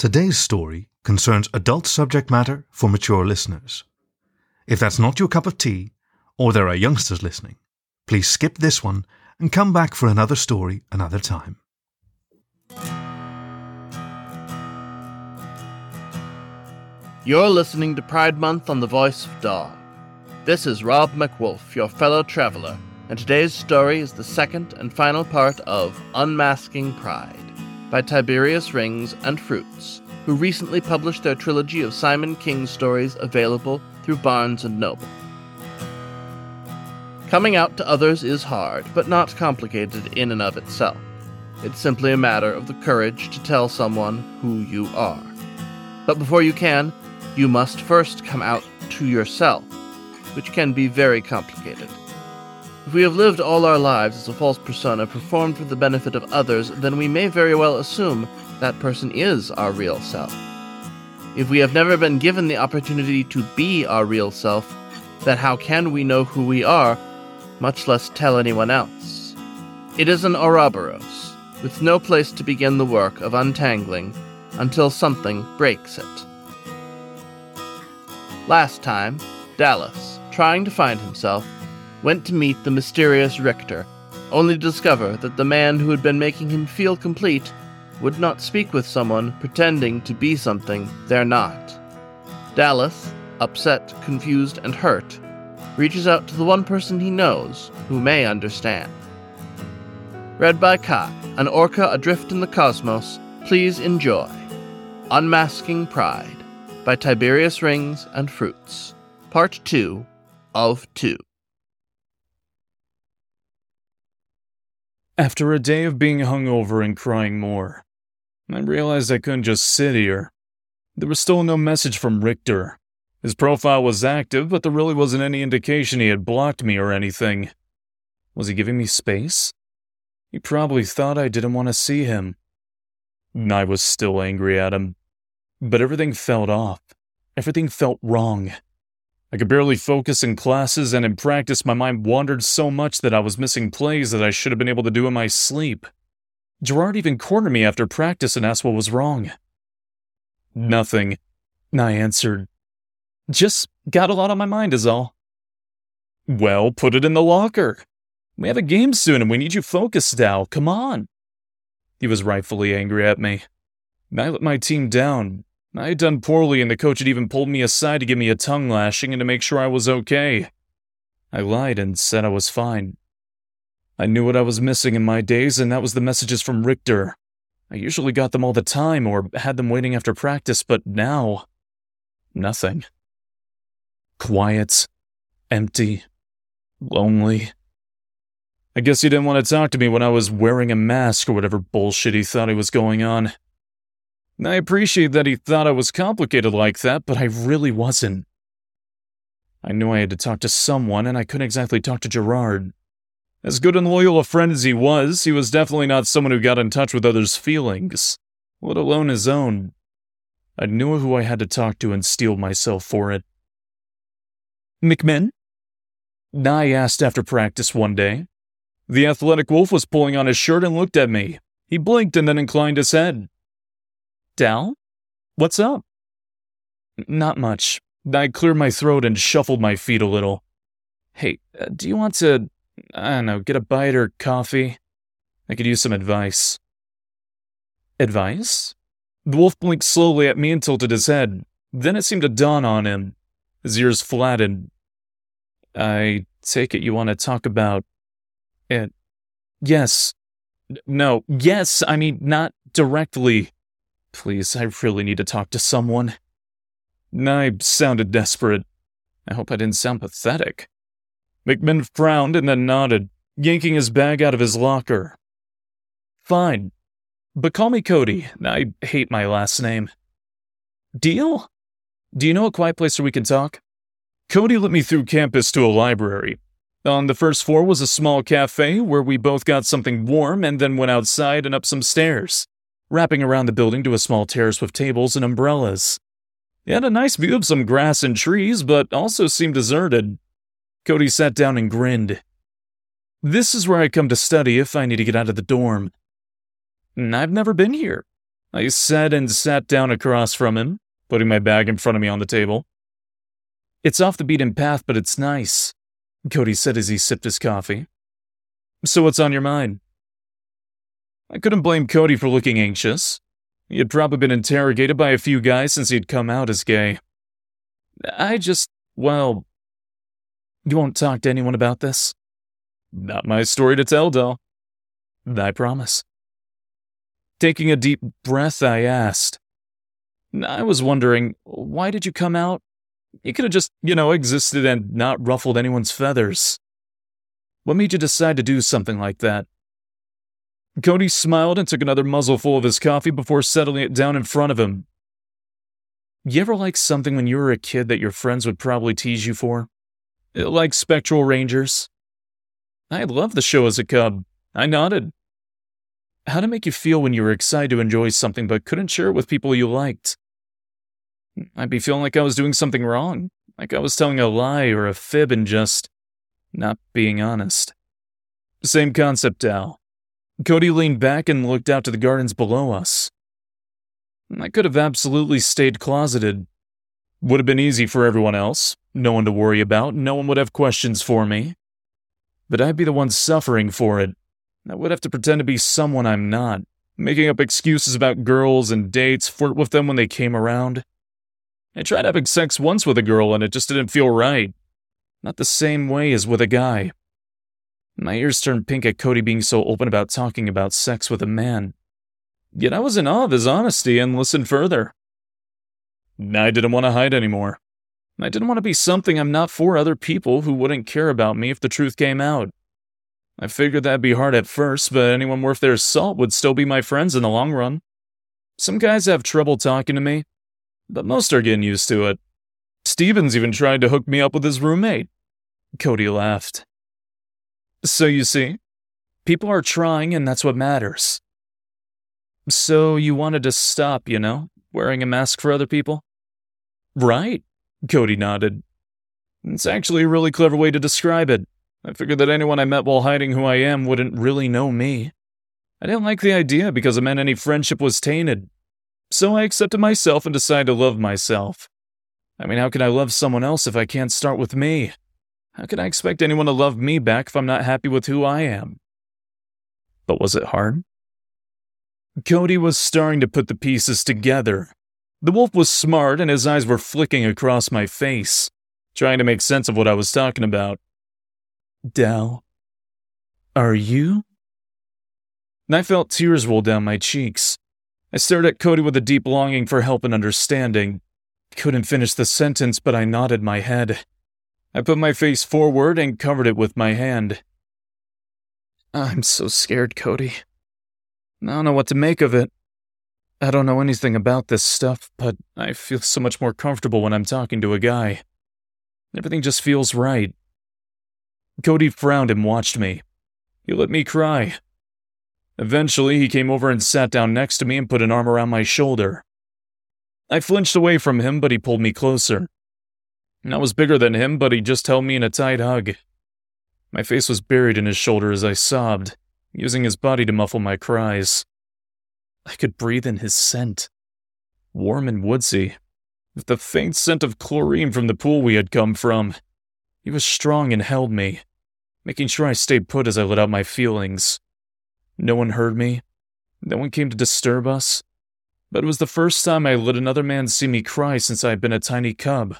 Today's story concerns adult subject matter for mature listeners. If that's not your cup of tea, or there are youngsters listening, please skip this one and come back for another story another time. You're listening to Pride Month on the Voice of Dog. This is Rob McWolf, your fellow traveler, and today's story is the second and final part of Unmasking Pride by Tiberius Rings and Fruitz, who recently published their trilogy of Simon King stories available through Barnes & Noble. Coming out to others is hard, but not complicated in and of itself. It's simply a matter of the courage to tell someone who you are. But before you can, you must first come out to yourself, which can be very complicated. If we have lived all our lives as a false persona performed for the benefit of others, then we may very well assume that person is our real self. If we have never been given the opportunity to be our real self, then how can we know who we are, much less tell anyone else? It is an Ouroboros, with no place to begin the work of untangling until something breaks it. Last time, Dallas, trying to find himself, went to meet the mysterious Richter, only to discover that the man who had been making him feel complete would not speak with someone pretending to be something they're not. Dallas, upset, confused, and hurt, reaches out to the one person he knows who may understand. Read by Kai, an orca adrift in the cosmos, please enjoy Unmasking Pride by Tiberius Rings and Fruitz, Part 2 of 2. After a day of being hungover and crying more, I realized I couldn't just sit here. There was still no message from Richter. His profile was active, but there really wasn't any indication he had blocked me or anything. Was he giving me space? He probably thought I didn't want to see him. I was still angry at him. But everything felt off. Everything felt wrong. I could barely focus in classes, and in practice, my mind wandered so much that I was missing plays that I should have been able to do in my sleep. Gerard even cornered me after practice and asked what was wrong. Nothing. I answered. Just got a lot on my mind, is all. Well, put it in the locker. We have a game soon and we need you focused now. Come on. He was rightfully angry at me. I let my team down. I had done poorly, and the coach had even pulled me aside to give me a tongue lashing and to make sure I was okay. I lied and said I was fine. I knew what I was missing in my days, and that was the messages from Richter. I usually got them all the time or had them waiting after practice, but now. Nothing. Quiet. Empty. Lonely. I guess he didn't want to talk to me when I was wearing a mask or whatever bullshit he thought he was going on. I appreciate that he thought I was complicated like that, but I really wasn't. I knew I had to talk to someone, and I couldn't exactly talk to Gerard. As good and loyal a friend as he was, he was definitely not someone who got in touch with others' feelings, let alone his own. I knew who I had to talk to and steel myself for it. McMinn? I asked after practice one day. The athletic wolf was pulling on his shirt and looked at me. He blinked and then inclined his head. Dal? What's up? Not much. I cleared my throat and shuffled my feet a little. Hey, uh, do you want to, I don't know, get a bite or coffee? I could use some advice. Advice? The wolf blinked slowly at me and tilted his head. Then it seemed to dawn on him. His ears flattened. I take it you want to talk about it. Yes. No, yes, I mean, not directly. Please, I really need to talk to someone. I sounded desperate. I hope I didn't sound pathetic. McMinn frowned and then nodded, yanking his bag out of his locker. Fine. But call me Cody. I hate my last name. Deal? Do you know a quiet place where we can talk? Cody let me through campus to a library. On the first floor was a small cafe where we both got something warm and then went outside and up some stairs wrapping around the building to a small terrace with tables and umbrellas. It had a nice view of some grass and trees, but also seemed deserted. Cody sat down and grinned. This is where I come to study if I need to get out of the dorm. I've never been here. I said and sat down across from him, putting my bag in front of me on the table. It's off the beaten path, but it's nice, Cody said as he sipped his coffee. So what's on your mind? I couldn't blame Cody for looking anxious. He had probably been interrogated by a few guys since he'd come out as gay. I just, well, you won't talk to anyone about this? Not my story to tell, Dal. I promise. Taking a deep breath, I asked. I was wondering, why did you come out? You could have just, you know, existed and not ruffled anyone's feathers. What made you decide to do something like that? Cody smiled and took another muzzleful of his coffee before settling it down in front of him. You ever like something when you were a kid that your friends would probably tease you for? Uh, like Spectral Rangers? I loved the show as a cub. I nodded. How'd it make you feel when you were excited to enjoy something but couldn't share it with people you liked? I'd be feeling like I was doing something wrong, like I was telling a lie or a fib and just not being honest. Same concept, Al. Cody leaned back and looked out to the gardens below us. I could have absolutely stayed closeted. Would have been easy for everyone else, no one to worry about, no one would have questions for me. But I'd be the one suffering for it. I would have to pretend to be someone I'm not, making up excuses about girls and dates, flirt with them when they came around. I tried having sex once with a girl and it just didn't feel right. Not the same way as with a guy. My ears turned pink at Cody being so open about talking about sex with a man. Yet I was in awe of his honesty and listened further. I didn't want to hide anymore. I didn't want to be something I'm not for other people who wouldn't care about me if the truth came out. I figured that'd be hard at first, but anyone worth their salt would still be my friends in the long run. Some guys have trouble talking to me, but most are getting used to it. Stevens even tried to hook me up with his roommate. Cody laughed. So you see, people are trying, and that's what matters. So you wanted to stop, you know, wearing a mask for other people? Right, Cody nodded. It's actually a really clever way to describe it. I figured that anyone I met while hiding who I am wouldn't really know me. I didn't like the idea because it meant any friendship was tainted. So I accepted myself and decided to love myself. I mean, how can I love someone else if I can't start with me? How can I expect anyone to love me back if I'm not happy with who I am? But was it hard? Cody was starting to put the pieces together. The wolf was smart and his eyes were flicking across my face, trying to make sense of what I was talking about. Dal, are you? And I felt tears roll down my cheeks. I stared at Cody with a deep longing for help and understanding. Couldn't finish the sentence, but I nodded my head. I put my face forward and covered it with my hand. I'm so scared, Cody. I don't know what to make of it. I don't know anything about this stuff, but I feel so much more comfortable when I'm talking to a guy. Everything just feels right. Cody frowned and watched me. He let me cry. Eventually, he came over and sat down next to me and put an arm around my shoulder. I flinched away from him, but he pulled me closer. I was bigger than him, but he just held me in a tight hug. My face was buried in his shoulder as I sobbed using his body to muffle my cries. I could breathe in his scent, warm and woodsy, with the faint scent of chlorine from the pool we had come from. He was strong and held me, making sure I stayed put as I let out my feelings. No one heard me. No one came to disturb us. But it was the first time I let another man see me cry since I had been a tiny cub.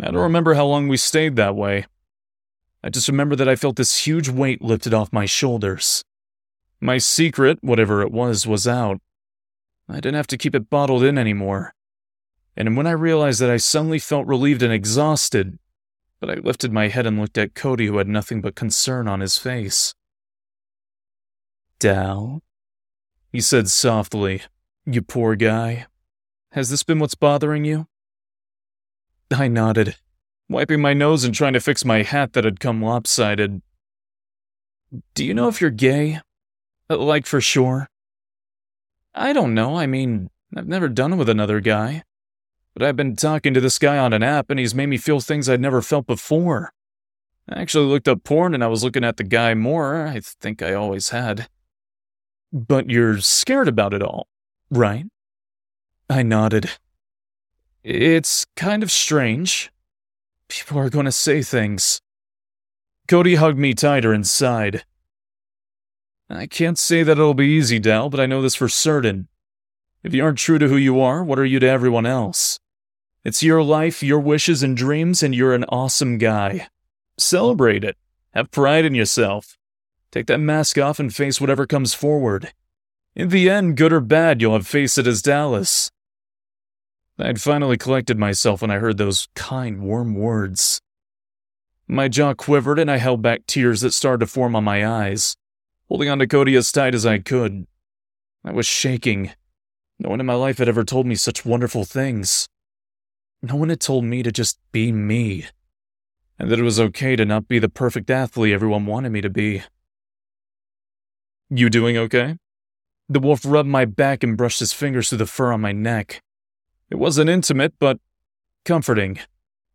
I don't remember how long we stayed that way, I just remember that I felt this huge weight lifted off my shoulders. My secret, whatever it was, was out. I didn't have to keep it bottled in anymore. And when I realized that I suddenly felt relieved and exhausted, but I lifted my head and looked at Cody, who had nothing but concern on his face. Dal? He said softly, You poor guy. Has this been what's bothering you? I nodded wiping my nose and trying to fix my hat that had come lopsided. Do you know if you're gay? Uh, like for sure? I don't know. I mean, I've never done it with another guy. But I've been talking to this guy on an app and he's made me feel things I'd never felt before. I actually looked up porn and I was looking at the guy more. I think I always had. But you're scared about it all, right? I nodded. It's kind of strange. People are going to say things. Cody hugged me tighter and sighed. I can't say that it'll be easy, Dal, but I know this for certain. If you aren't true to who you are, what are you to everyone else? It's your life, your wishes and dreams, and you're an awesome guy. Celebrate it. Have pride in yourself. Take that mask off and face whatever comes forward. In the end, good or bad, you'll have faced it as Dallas. I'd finally collected myself when I heard those kind, warm words. My jaw quivered and I held back tears that started to form on my eyes, holding on to Cody as tight as I could. I was shaking. No one in my life had ever told me such wonderful things. No one had told me to just be me, and that it was okay to not be the perfect athlete everyone wanted me to be. You doing okay? The wolf rubbed my back and brushed his fingers through the fur on my neck. It wasn't intimate, but comforting.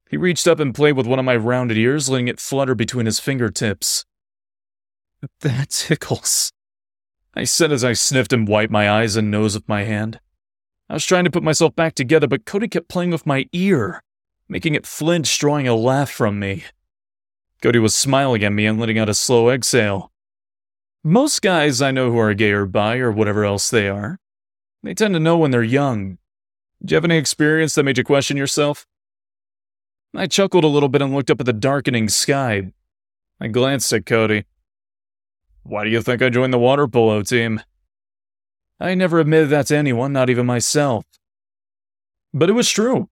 He reached up and played with one of my rounded ears, letting it flutter between his fingertips. That tickles. I said as I sniffed and wiped my eyes and nose with my hand. I was trying to put myself back together, but Cody kept playing with my ear, making it flinch, drawing a laugh from me. Cody was smiling at me and letting out a slow exhale. Most guys I know who are gay or bi or whatever else they are, they tend to know when they're young. Do you have any experience that made you question yourself? I chuckled a little bit and looked up at the darkening sky. I glanced at Cody. Why do you think I joined the water polo team? I never admitted that to anyone, not even myself. But it was true.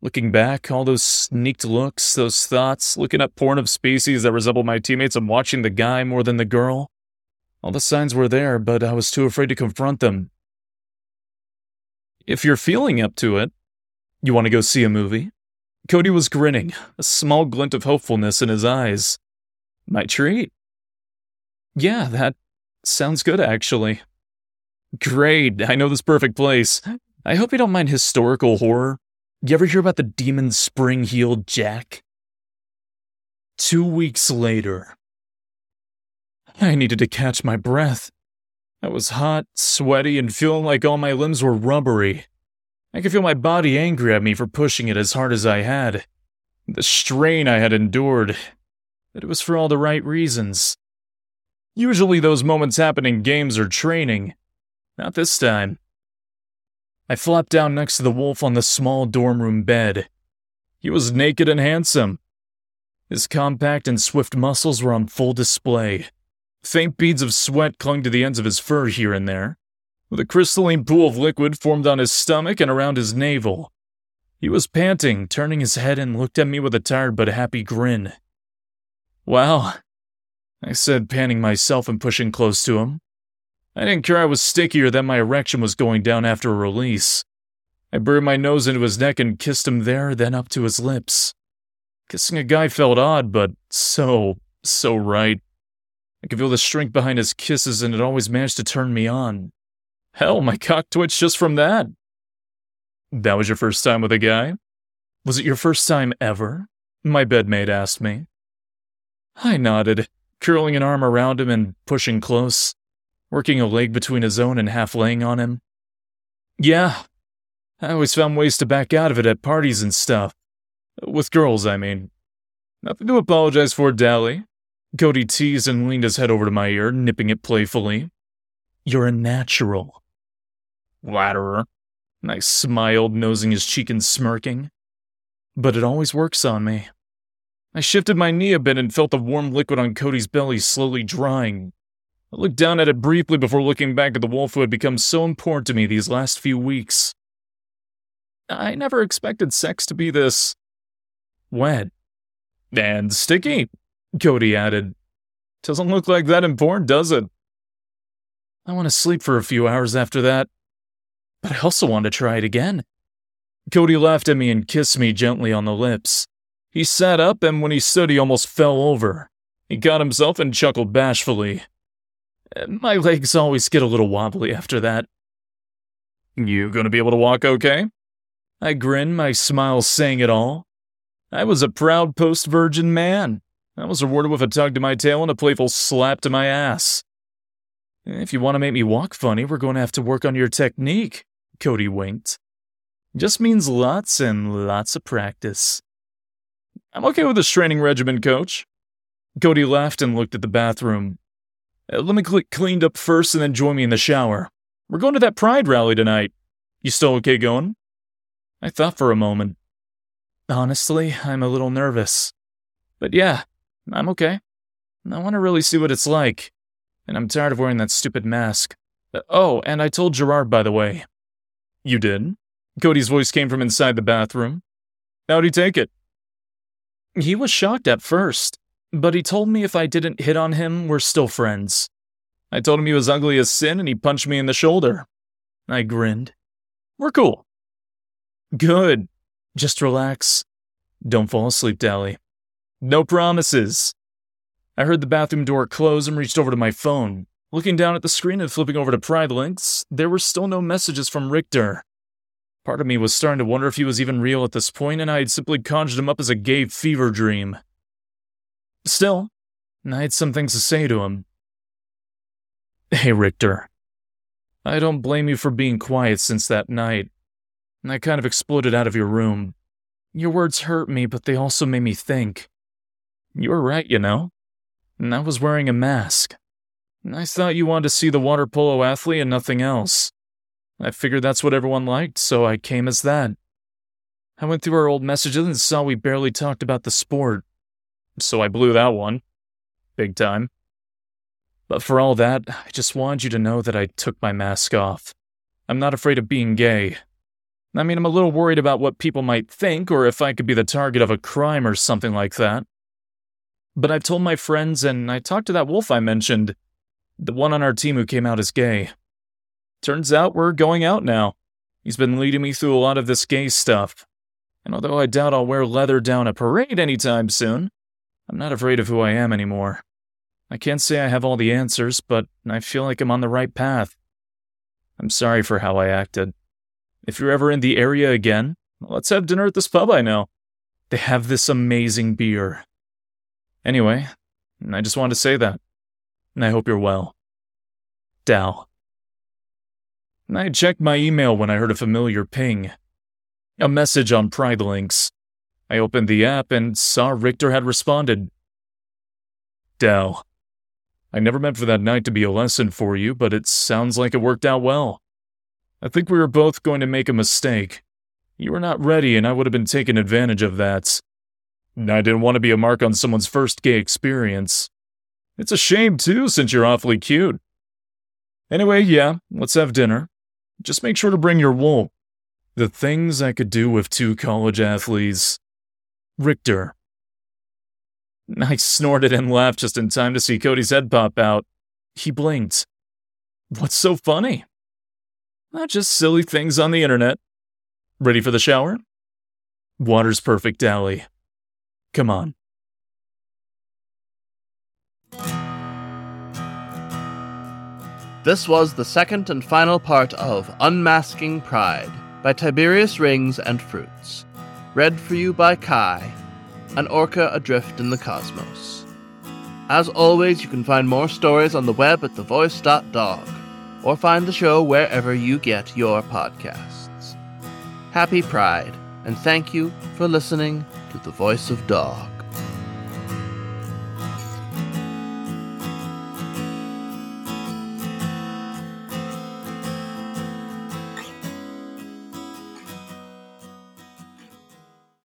Looking back, all those sneaked looks, those thoughts, looking at porn of species that resembled my teammates and watching the guy more than the girl. All the signs were there, but I was too afraid to confront them. If you're feeling up to it, you want to go see a movie? Cody was grinning, a small glint of hopefulness in his eyes. My treat. Yeah, that sounds good, actually. Great, I know this perfect place. I hope you don't mind historical horror. You ever hear about the demon spring heeled Jack? Two weeks later, I needed to catch my breath. I was hot, sweaty, and feeling like all my limbs were rubbery. I could feel my body angry at me for pushing it as hard as I had. The strain I had endured. But it was for all the right reasons. Usually those moments happen in games or training. Not this time. I flopped down next to the wolf on the small dorm room bed. He was naked and handsome. His compact and swift muscles were on full display. Faint beads of sweat clung to the ends of his fur here and there, with a crystalline pool of liquid formed on his stomach and around his navel. He was panting, turning his head and looked at me with a tired but happy grin. Wow, I said, panning myself and pushing close to him. I didn't care I was stickier that my erection was going down after a release. I buried my nose into his neck and kissed him there, then up to his lips. Kissing a guy felt odd, but so, so right. I could feel the strength behind his kisses, and it always managed to turn me on. Hell, my cock twitched just from that. That was your first time with a guy? Was it your first time ever? My bedmate asked me. I nodded curling an arm around him and pushing close, working a leg between his own and half laying on him. Yeah, I always found ways to back out of it at parties and stuff. With girls, I mean. Nothing to apologize for, Dally. Cody teased and leaned his head over to my ear, nipping it playfully. You're a natural. Flatterer. I smiled, nosing his cheek and smirking. But it always works on me. I shifted my knee a bit and felt the warm liquid on Cody's belly slowly drying. I looked down at it briefly before looking back at the wolf who had become so important to me these last few weeks. I never expected sex to be this wet and sticky, Cody added. Doesn't look like that important, does it? I want to sleep for a few hours after that, but I also want to try it again. Cody laughed at me and kissed me gently on the lips. He sat up, and when he stood, he almost fell over. He got himself and chuckled bashfully. My legs always get a little wobbly after that. You gonna be able to walk okay? I grinned, my smile saying it all. I was a proud post virgin man. I was rewarded with a tug to my tail and a playful slap to my ass. If you want to make me walk funny, we're going to have to work on your technique, Cody winked. Just means lots and lots of practice. I'm okay with this training regimen, coach. Cody laughed and looked at the bathroom. Uh, let me get cleaned up first and then join me in the shower. We're going to that pride rally tonight. You still okay going? I thought for a moment. Honestly, I'm a little nervous. But yeah, I'm okay. I want to really see what it's like. And I'm tired of wearing that stupid mask. Uh, oh, and I told Gerard, by the way. You did? Cody's voice came from inside the bathroom. How'd he take it? He was shocked at first, but he told me if I didn't hit on him, we're still friends. I told him he was ugly as sin and he punched me in the shoulder. I grinned. We're cool. Good. Just relax. Don't fall asleep, Dally. No promises. I heard the bathroom door close and reached over to my phone. Looking down at the screen and flipping over to Pride Links, there were still no messages from Richter. Part of me was starting to wonder if he was even real at this point, and I had simply conjured him up as a gay fever dream. Still, I had some things to say to him. Hey, Richter. I don't blame you for being quiet since that night. I kind of exploded out of your room. Your words hurt me, but they also made me think. You were right, you know. And I was wearing a mask. I thought you wanted to see the water polo athlete and nothing else. I figured that's what everyone liked, so I came as that. I went through our old messages and saw we barely talked about the sport. So I blew that one. Big time. But for all that, I just wanted you to know that I took my mask off. I'm not afraid of being gay. I mean, I'm a little worried about what people might think or if I could be the target of a crime or something like that. But I've told my friends and I talked to that wolf I mentioned, the one on our team who came out as gay. Turns out we're going out now. He's been leading me through a lot of this gay stuff. And although I doubt I'll wear leather down a parade anytime soon, I'm not afraid of who I am anymore. I can't say I have all the answers, but I feel like I'm on the right path. I'm sorry for how I acted. If you're ever in the area again, let's have dinner at this pub I know. They have this amazing beer. Anyway, I just wanted to say that. And I hope you're well. Dal. I checked my email when I heard a familiar ping. A message on Pride Links. I opened the app and saw Richter had responded. Dal. I never meant for that night to be a lesson for you, but it sounds like it worked out well. I think we were both going to make a mistake. You were not ready, and I would have been taking advantage of that. I didn't want to be a mark on someone's first gay experience. It's a shame, too, since you're awfully cute. Anyway, yeah, let's have dinner. Just make sure to bring your wool. The things I could do with two college athletes. Richter. I snorted and laughed just in time to see Cody's head pop out. He blinked. What's so funny? Not just silly things on the internet. Ready for the shower? Water's perfect, Dally. Come on. This was the second and final part of Unmasking Pride by Tiberius Rings and Fruitz. Read for you by Kai, an orca adrift in the cosmos. As always, you can find more stories on the web at thevoice.dog, or find the show wherever you get your podcasts. Happy Pride, and thank you for listening The Voice of Dog.